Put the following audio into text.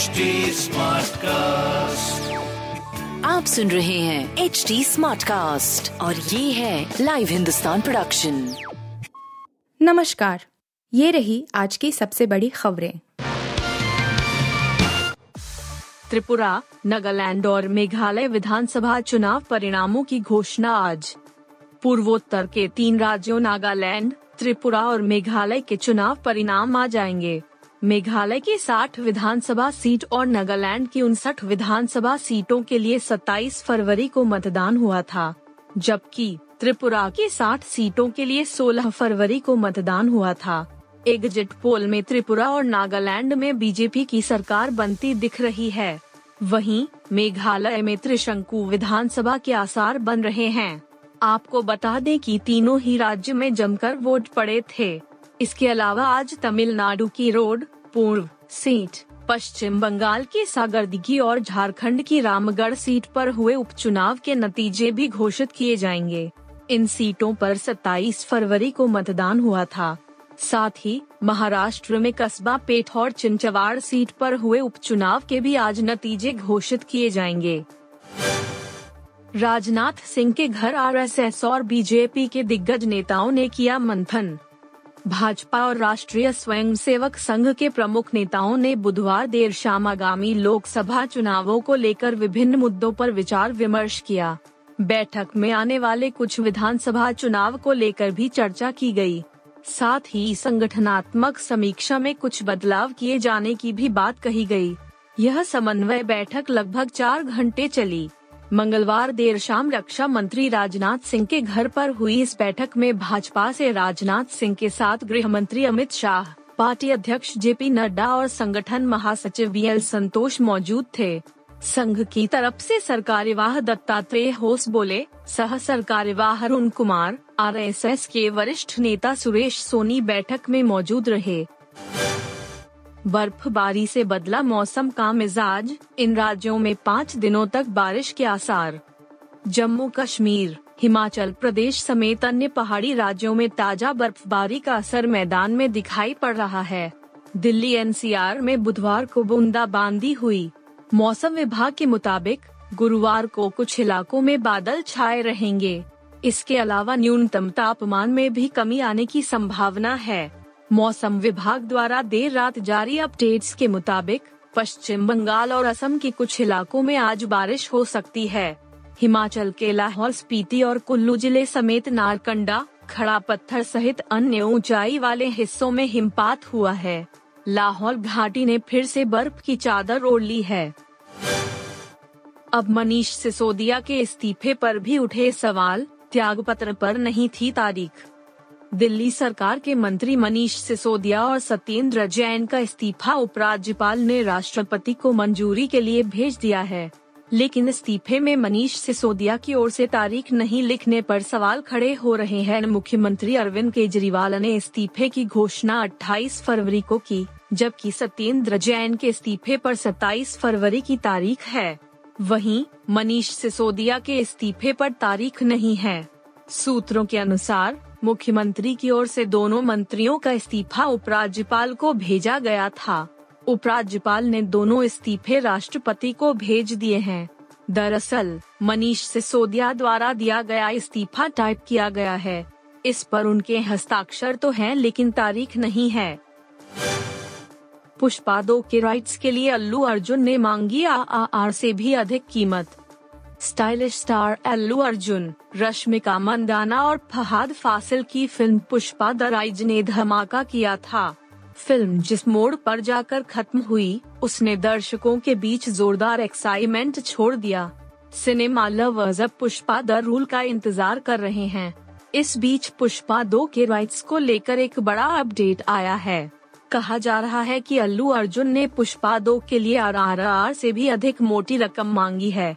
HD cast आप सुन रहे हैं एच डी स्मार्ट कास्ट और ये है लाइव हिंदुस्तान प्रोडक्शन नमस्कार ये रही आज की सबसे बड़ी खबरें। त्रिपुरा नागालैंड और मेघालय विधानसभा चुनाव परिणामों की घोषणा आज। पूर्वोत्तर के तीन राज्यों नागालैंड त्रिपुरा और मेघालय के चुनाव परिणाम आ जाएँगे। मेघालय की 60 विधानसभा सीट और नागालैंड की उनसठ विधानसभा सीटों के लिए 27 फरवरी को मतदान हुआ था, जबकि त्रिपुरा की 60 सीटों के लिए 16 फरवरी को मतदान हुआ था। एग्जिट पोल में त्रिपुरा और नागालैंड में बीजेपी की सरकार बनती दिख रही है। वहीं मेघालय में त्रिशंकु विधानसभा के आसार बन रहे हैं। आपको बता दें कि तीनों ही राज्य में जमकर वोट पड़े थे। इसके अलावा आज तमिलनाडु की रोड, पूर्व सीट, पश्चिम बंगाल की सागरदिघी और झारखंड की रामगढ़ सीट पर हुए उपचुनाव के नतीजे भी घोषित किए जाएँगे। इन सीटों पर 27 फरवरी को मतदान हुआ था। साथ ही, महाराष्ट्र में कस्बा पेठ और चिंचवाड़ सीट पर हुए उपचुनाव के भी आज नतीजे घोषित किए जाएँगे। राजनाथ सिंह के घर आरएसएस और बीजेपी के दिग्गज नेताओं ने किया मंथन। भाजपा और राष्ट्रीय स्वयंसेवक संघ के प्रमुख नेताओं ने बुधवार देर शाम आगामी लोकसभा चुनावों को लेकर विभिन्न मुद्दों पर विचार विमर्श किया बैठक में आने वाले कुछ विधानसभा चुनाव को लेकर भी चर्चा की गई। साथ ही संगठनात्मक समीक्षा में कुछ बदलाव किए जाने की भी बात कही गई। यह समन्वय बैठक लगभग चार घंटे चली मंगलवार देर शाम रक्षा मंत्री राजनाथ सिंह के घर पर हुई इस बैठक में भाजपा से राजनाथ सिंह के साथ गृह मंत्री अमित शाह, पार्टी अध्यक्ष जेपी नड्डा और संगठन महासचिव बी एल संतोष मौजूद थे। संघ की तरफ़ से सरकार्यवाह दत्तात्रेय होस बोले, सह सरकार्यवाह अरुण कुमार, आरएसएस के वरिष्ठ नेता सुरेश सोनी बैठक में मौजूद रहे। बर्फबारी से बदला मौसम का मिजाज, इन राज्यों में पाँच दिनों तक बारिश के आसार। जम्मू कश्मीर, हिमाचल प्रदेश समेत अन्य पहाड़ी राज्यों में ताज़ा बर्फबारी का असर मैदान में दिखाई पड़ रहा है। दिल्ली एनसीआर में बुधवार को बूंदाबांदी हुई। मौसम विभाग के मुताबिक, गुरुवार को कुछ इलाकों में बादल छाए रहेंगे। इसके अलावा न्यूनतम तापमान में भी कमी आने की संभावना है। मौसम विभाग द्वारा देर रात जारी अपडेट्स के मुताबिक, पश्चिम बंगाल और असम के कुछ इलाकों में आज बारिश हो सकती है। हिमाचल के लाहौल, स्पीति और कुल्लू ज़िले समेत नारकंडा, खड़ा पत्थर सहित अन्य ऊंचाई वाले हिस्सों में हिमपात हुआ है। लाहौल घाटी ने फिर से बर्फ़ की चादर ओढ़ ली है। अब मनीष सिसोदिया के इस्तीफे पर भी उठे सवाल त्याग पत्र पर नहीं थी तारीख। दिल्ली सरकार के मंत्री मनीष सिसोदिया और सत्येंद्र जैन का इस्तीफा उपराज्यपाल ने राष्ट्रपति को मंजूरी के लिए भेज दिया है। लेकिन इस्तीफे में मनीष सिसोदिया की ओर से तारीख नहीं लिखने पर सवाल खड़े हो रहे हैं। मुख्यमंत्री अरविंद केजरीवाल ने इस्तीफे की घोषणा 28 फरवरी को की, जबकि सत्येंद्र जैन के इस्तीफे पर 27 फरवरी की तारीख है। वहीं, मनीष सिसोदिया के इस्तीफे पर तारीख नहीं है। सूत्रों के अनुसार मुख्यमंत्री की ओर से दोनों मंत्रियों का इस्तीफा उपराज्यपाल को भेजा गया था। उपराज्यपाल ने दोनों इस्तीफे राष्ट्रपति को भेज दिए हैं। दरअसल, मनीष सिसोदिया द्वारा दिया गया इस्तीफा टाइप किया गया है। इस पर उनके हस्ताक्षर तो हैं, लेकिन तारीख नहीं है। पुष्पा दो के राइट्स के लिए अल्लू अर्जुन ने मांगी आर से भी अधिक कीमत। स्टाइलिश स्टार अल्लू अर्जुन, रश्मिका मंदाना और फहाद फासिल की फ़िल्म पुष्पा द राइज ने धमाका किया था। फ़िल्म जिस मोड़ पर जाकर खत्म हुई, उसने दर्शकों के बीच जोरदार एक्साइटमेंट छोड़ दिया। सिनेमा लवर्स अब पुष्पा द रूल का इंतज़ार कर रहे हैं। इस बीच पुष्पा दो के राइट्स को लेकर एक बड़ा अपडेट आया है। कहा जा रहा है कि अल्लू अर्जुन ने पुष्पा दो के लिए आर से भी अधिक मोटी रकम मांगी है।